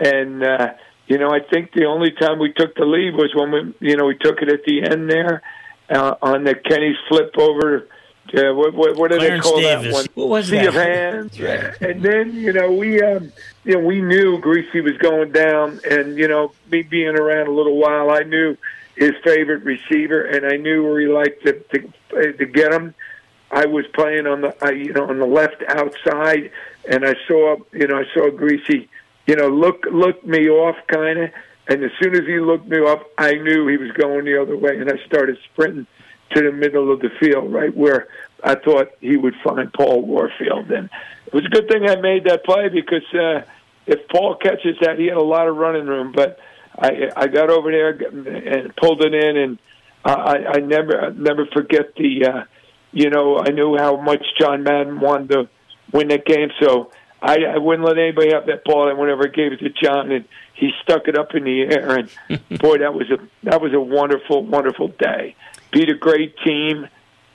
and. uh you know, I think the only time we took the lead was when we, you know, we took it at the end there uh, on the Kenny's flip over. Uh, what, what, what do they call Davis. that one? What was sea that? of hands. And then you know we, um, you know, we knew Griese was going down, and you know, me being around a little while, I knew his favorite receiver, and I knew where he liked to to, to get him. I was playing on the, I, you know, on the left outside, and I saw, you know, I saw Griese, you know, look look me off kind of, and as soon as he looked me off, I knew he was going the other way, and I started sprinting to the middle of the field, right where I thought he would find Paul Warfield. And it was a good thing I made that play because uh, if Paul catches that, he had a lot of running room. But I I got over there and pulled it in, and I, I never I never forget the. Uh, you know, I knew how much John Madden wanted to win that game, so I, I wouldn't let anybody have that ball. And whenever I gave it to John, and he stuck it up in the air, and boy, that was a that was a wonderful, wonderful day. Beat a great team,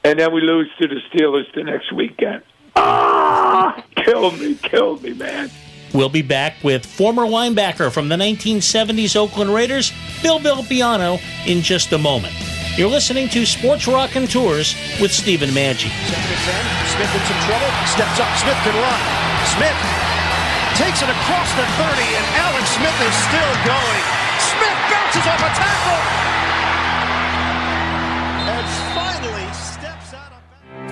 and then we lose to the Steelers the next weekend. Ah, kill me, kill me, man. We'll be back with former linebacker from the 1970s Oakland Raiders, Bill Piano, in just a moment. You're listening to Sports Raconteurs with Stephen Maggi. Smith in some trouble. Steps up. Smith can run. Smith takes it across the 30, and Alex Smith is still going. Smith bounces off a tackle.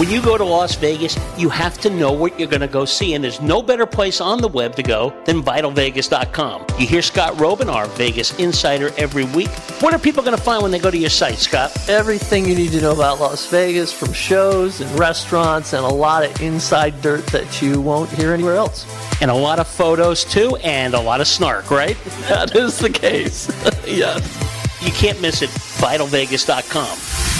When you go to Las Vegas, you have to know what you're going to go see, and there's no better place on the web to go than VitalVegas.com. You hear Scott Roeben, our Vegas insider, every week. What are people going to find when they go to your site, Scott? Everything you need to know about Las Vegas from shows and restaurants and a lot of inside dirt that you won't hear anywhere else. And a lot of photos, too, and a lot of snark, right? That is the case. yes. You can't miss it. VitalVegas.com.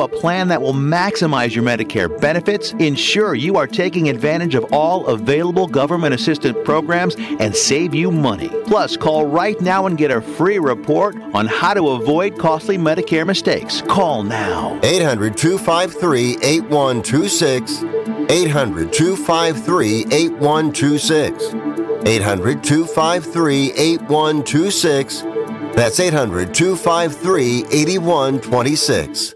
a plan that will maximize your Medicare benefits, ensure you are taking advantage of all available government assistance programs, and save you money. Plus, call right now and get a free report on how to avoid costly Medicare mistakes. Call now. 800 253 8126. 800 253 8126. 800 253 8126. That's 800 253 8126.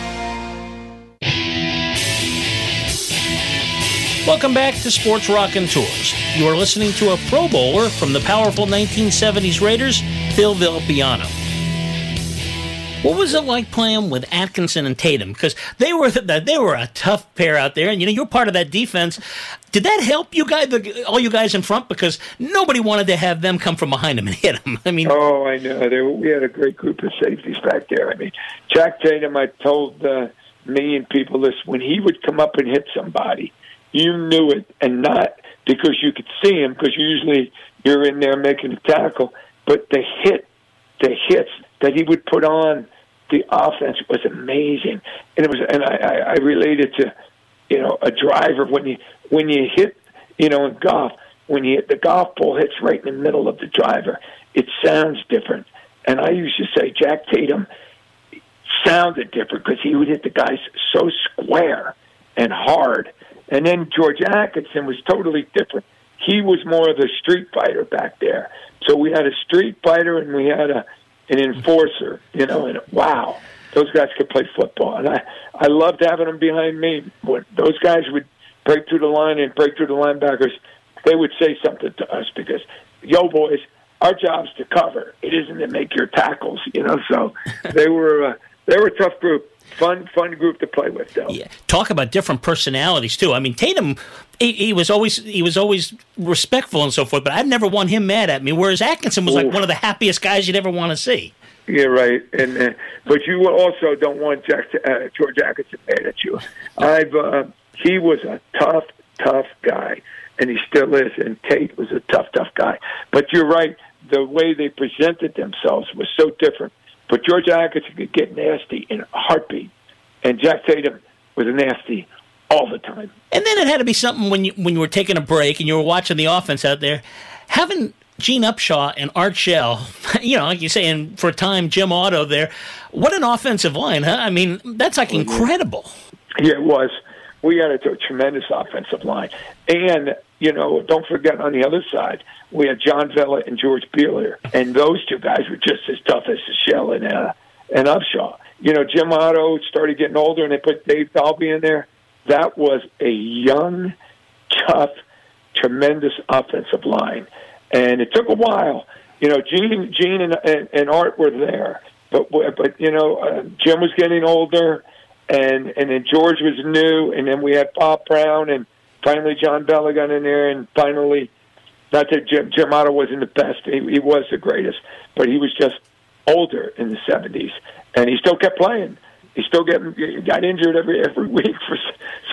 Welcome back to Sports Raconteurs. You are listening to a Pro Bowler from the powerful 1970s Raiders, Phil Villapiano. What was it like playing with Atkinson and Tatum? Because they were they were a tough pair out there, and you know you're part of that defense. Did that help you guys, the- all you guys in front? Because nobody wanted to have them come from behind them and hit them. I mean, Oh, I know. They, we had a great group of safeties back there. I mean, Jack Tatum, I told uh, me and people this when he would come up and hit somebody, you knew it, and not because you could see him, because usually you're in there making a tackle, but the hit, the hits that he would put on the offense was amazing, and it was, and I, I, I related to, you know, a driver when you when you hit, you know, in golf when you hit the golf ball hits right in the middle of the driver, it sounds different. And I used to say Jack Tatum sounded different because he would hit the guys so square and hard. And then George Atkinson was totally different. He was more of the street fighter back there. So we had a street fighter and we had a an enforcer, you know, and wow, those guys could play football. And I, I loved having them behind me. When those guys would break through the line and break through the linebackers, they would say something to us because, yo, boys, our job's to cover. It isn't to make your tackles, you know. So they were uh, they were a tough group, fun fun group to play with, though. Yeah, talk about different personalities too. I mean, Tatum, he, he was always he was always respectful and so forth, but I've never won him mad at me. Whereas Atkinson was like one of the happiest guys you'd ever want to see. Yeah, right. And uh, but you also don't want Jack, uh, George Atkinson mad at you. I've uh, he was a tough, tough guy, and he still is. And Tate was a tough, tough guy. But you're right. The way they presented themselves was so different. But George Atkinson could get nasty in a heartbeat, and Jack Tatum was nasty all the time. And then it had to be something when you when you were taking a break and you were watching the offense out there, having Gene Upshaw and Art Shell, you know, like you say, and for a time Jim Otto there. What an offensive line, huh? I mean, that's like mm-hmm. incredible. Yeah, it was. We had a tremendous offensive line, and you know, don't forget on the other side we had John Vella and George Buehler, and those two guys were just as tough as Shell and uh, and Upshaw. You know, Jim Otto started getting older, and they put Dave Dalby in there. That was a young, tough, tremendous offensive line, and it took a while. You know, Gene, Gene, and, and, and Art were there, but but you know, uh, Jim was getting older, and and then George was new, and then we had Bob Brown, and finally John Vella got in there, and finally, not that Jim, Jim Otto wasn't the best, he, he was the greatest, but he was just older in the '70s, and he still kept playing. He still getting he got injured every every week for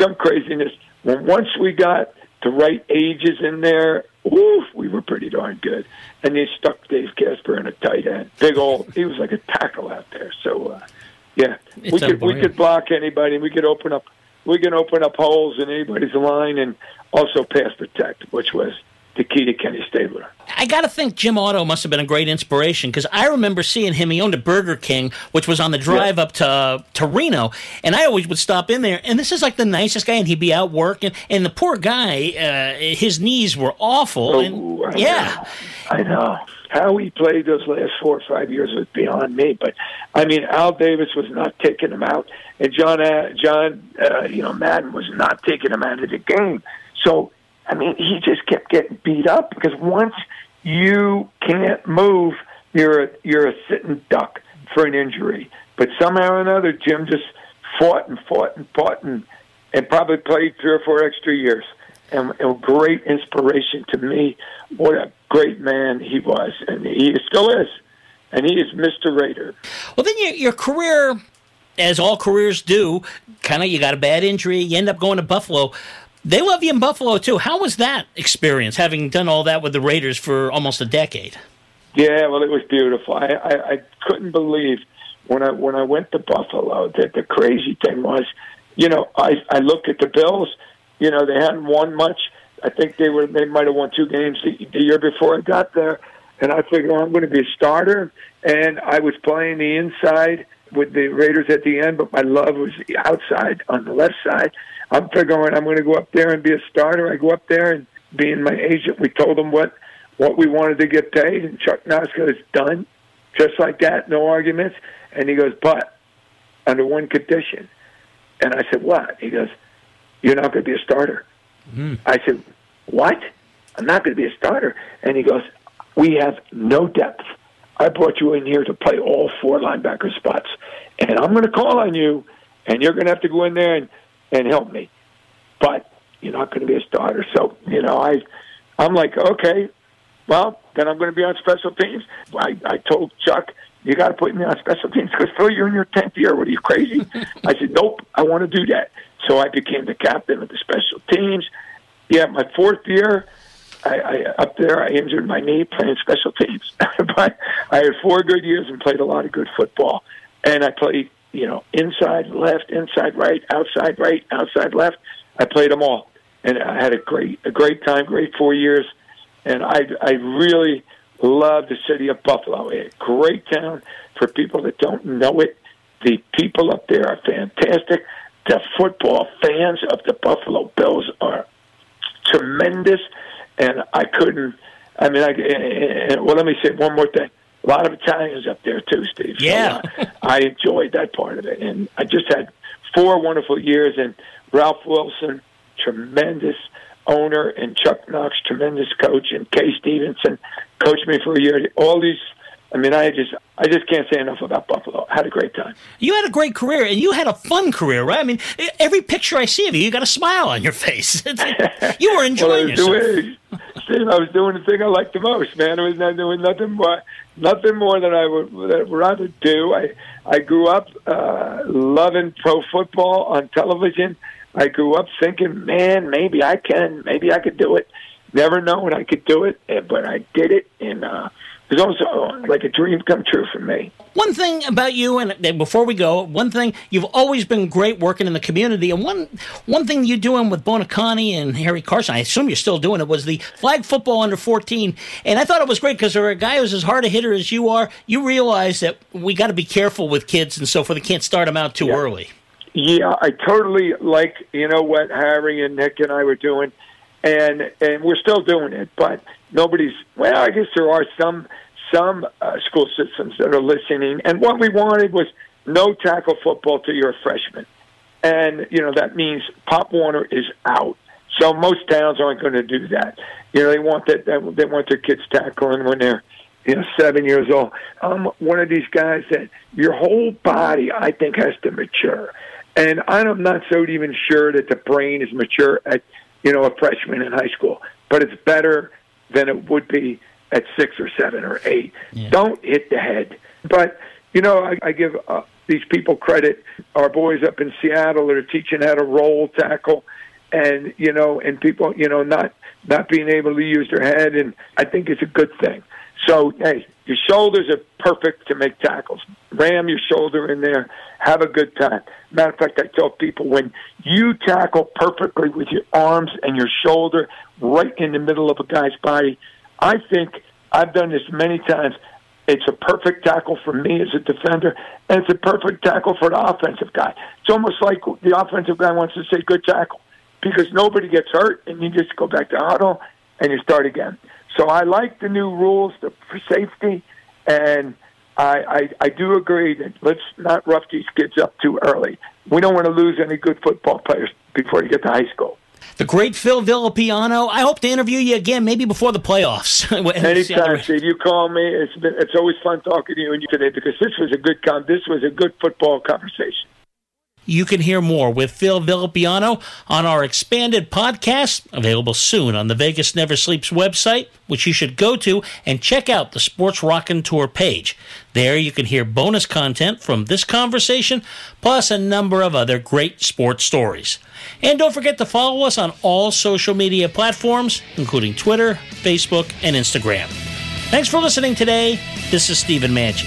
some craziness. When once we got the right ages in there, oof, we were pretty darn good. And they stuck Dave Casper in a tight end, big old. He was like a tackle out there. So uh, yeah, It's we could we could block anybody. We could open up we can open up holes in anybody's line and also pass protect, which was the key to Kenny Stabler. I got to think Jim Otto must have been a great inspiration because I remember seeing him. He owned a Burger King, which was on the drive up to to Reno, and I always would stop in there. And this is like the nicest guy, and he'd be out working. And the poor guy, uh, his knees were awful. and Oh, I yeah, I know. How he played those last four or five years was beyond me. But I mean, Al Davis was not taking him out, and John uh, John uh, you know Madden was not taking him out of the game. So I mean, he just kept getting beat up because once you can't move, you're a, you're a sitting duck for an injury. But somehow or another, Jim just fought and fought and fought and and probably played three or four extra years. And, and great inspiration to me. What a great man he was, and he still is. And he is Mr. Raider. Well, then your, your career, as all careers do, kind of you got a bad injury, you end up going to Buffalo. They love you in Buffalo too. How was that experience, having done all that with the Raiders for almost a decade? Yeah, well, it was beautiful. I, I, I couldn't believe when I when I went to Buffalo that the crazy thing was, you know, I I looked at the Bills. You know, they hadn't won much. I think they were they might have won two games the, the year before I got there, and I figured well, I'm going to be a starter. And I was playing the inside with the Raiders at the end, but my love was the outside on the left side. I'm figuring I'm going to go up there and be a starter. I go up there and being my agent, we told them what what we wanted to get paid, and Chuck Knox is done, just like that, no arguments. And he goes, but under one condition. And I said, what? He goes, you're not going to be a starter. Hmm. I said, what? I'm not going to be a starter. And he goes, we have no depth. I brought you in here to play all four linebacker spots, and I'm going to call on you, and you're going to have to go in there and, and help me. But you're not going to be a starter. So you know, I I'm like, okay, well then I'm going to be on special teams. I, I told Chuck, you got to put me on special teams because Phil, you're in your tenth year. What are you crazy? I said, nope, I want to do that. So I became the captain of the special teams. Yeah, my fourth year, I, I up there, I injured my knee playing special teams. but I had four good years and played a lot of good football. And I played, you know, inside left, inside right, outside right, outside left. I played them all, and I had a great, a great time, great four years. And I, I really love the city of Buffalo. A great town for people that don't know it. The people up there are fantastic. The football fans of the Buffalo Bills are tremendous, and I couldn't. I mean, I, and, well, let me say one more thing. A lot of Italians up there too, Steve. So, Yeah. uh, I enjoyed that part of it, and I just had four wonderful years. And Ralph Wilson, tremendous owner, and Chuck Knox, tremendous coach, and Kay Stephenson coached me for a year. All these, I mean, I just, I just can't say enough about Buffalo. I had a great time. You had a great career, and you had a fun career, right? I mean, every picture I see of you, you got a smile on your face. You were Well, enjoying was yourself. doing, Steve, I was doing the thing I liked the most, man. I was not doing nothing more, nothing more than I would, would rather do. I I grew up uh, loving pro football on television. I grew up thinking, man, maybe I can, maybe I could do it. Never knowing I could do it, eh, but I did it, and uh, it was also like a dream come true for me. One thing about you, and before we go, one thing you've always been great working in the community, and one one thing you're doing with Buoniconti and Harry Carson, I assume you're still doing it, was the flag football under 14, and I thought it was great because for a guy who's as hard a hitter as you are, you realize that we got to be careful with kids and so forth. You can't start them out too early. Yeah, I totally like you know what Harry and Nick and I were doing, and and we're still doing it. But nobody's well. I guess there are some some uh, school systems that are listening. And what we wanted was no tackle football till you're a freshman, and you know that means Pop Warner is out. So most towns aren't going to do that. You know they want that they want their kids tackling when they're you know, seven years old. I'm one of these guys that your whole body, I think, has to mature. And I'm not so even sure that the brain is mature at, you know, a freshman in high school, but it's better than it would be at six or seven or eight. Don't hit the head. But, you know, I, I give a, these people credit our boys up in Seattle are teaching how to roll tackle, and you know, and people, you know, not not being able to use their head, and I think it's a good thing. So, hey, your shoulders are perfect to make tackles. Ram your shoulder in there. Have a good time. Matter of fact, I tell people when you tackle perfectly with your arms and your shoulder right in the middle of a guy's body, I think I've done this many times. It's a perfect tackle for me as a defender, and it's a perfect tackle for the offensive guy. It's almost like the offensive guy wants to say good tackle because nobody gets hurt, and you just go back to huddle and you start again. So I like the new rules for safety, and I, I I do agree that let's not rough these kids up too early. We don't want to lose any good football players before you get to high school. The great Phil Villapiano. I hope to interview you again, maybe before the playoffs. Anytime, Steve. You call me. It's been it's always fun talking to you and you today because this was a good con. This was a good football conversation. You can hear more with Phil Villapiano on our expanded podcast, available soon on the Vegas Never Sleeps website, which you should go to and check out the Sports Raconteur page. There you can hear bonus content from this conversation, plus a number of other great sports stories. And don't forget to follow us on all social media platforms, including Twitter, Facebook, and Instagram. Thanks for listening today. This is Stephen Manchi.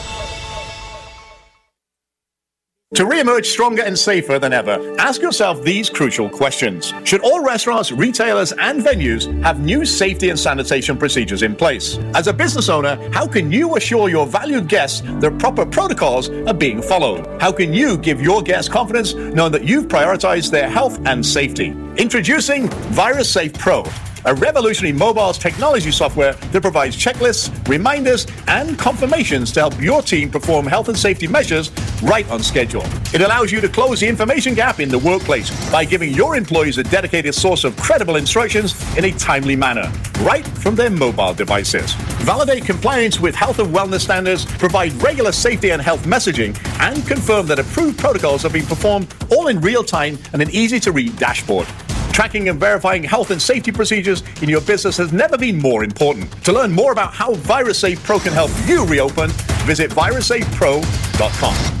To re-emerge stronger and safer than ever, ask yourself these crucial questions. Should all restaurants, retailers, and venues have new safety and sanitation procedures in place? As a business owner, how can you assure your valued guests that proper protocols are being followed? How can you give your guests confidence knowing that you've prioritized their health and safety? Introducing Virus Safe Pro a revolutionary mobile technology software that provides checklists, reminders, and confirmations to help your team perform health and safety measures right on schedule. It allows you to close the information gap in the workplace by giving your employees a dedicated source of credible instructions in a timely manner, right from their mobile devices. Validate compliance with health and wellness standards, provide regular safety and health messaging, and confirm that approved protocols have been performed all in real time and an easy to read dashboard. Tracking and verifying health and safety procedures in your business has never been more important. To learn more about how VirusSafe Pro can help you reopen, visit virussafepro.com.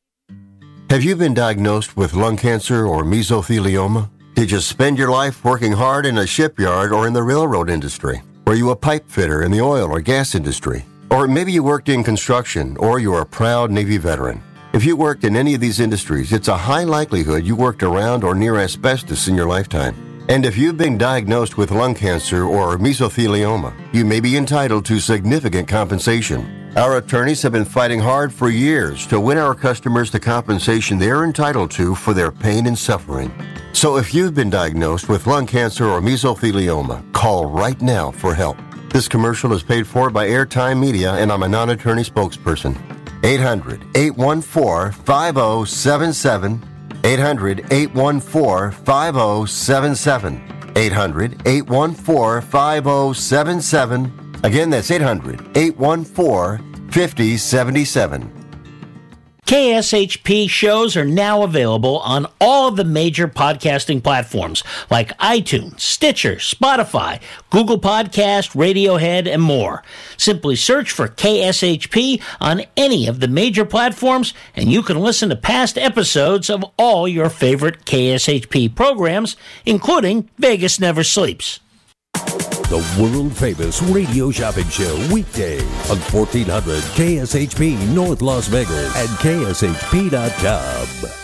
Have you been diagnosed with lung cancer or mesothelioma? Did you spend your life working hard in a shipyard or in the railroad industry? Were you a pipe fitter in the oil or gas industry? Or maybe you worked in construction or you're a proud Navy veteran. If you worked in any of these industries, it's a high likelihood you worked around or near asbestos in your lifetime. And if you've been diagnosed with lung cancer or mesothelioma, you may be entitled to significant compensation. Our attorneys have been fighting hard for years to win our customers the compensation they're entitled to for their pain and suffering. So if you've been diagnosed with lung cancer or mesothelioma, call right now for help. This commercial is paid for by Airtime Media, and I'm a non attorney spokesperson. 800 814 5077. 800 814 5077. 800 814 5077. Again, that's 800 814 5077. KSHP shows are now available on all of the major podcasting platforms like iTunes, Stitcher, Spotify, Google Podcast, Radiohead, and more. Simply search for KSHP on any of the major platforms, and you can listen to past episodes of all your favorite KSHP programs, including Vegas Never Sleeps. The world famous radio shopping show weekday on 1400 KSHP North Las Vegas and KSHP.com.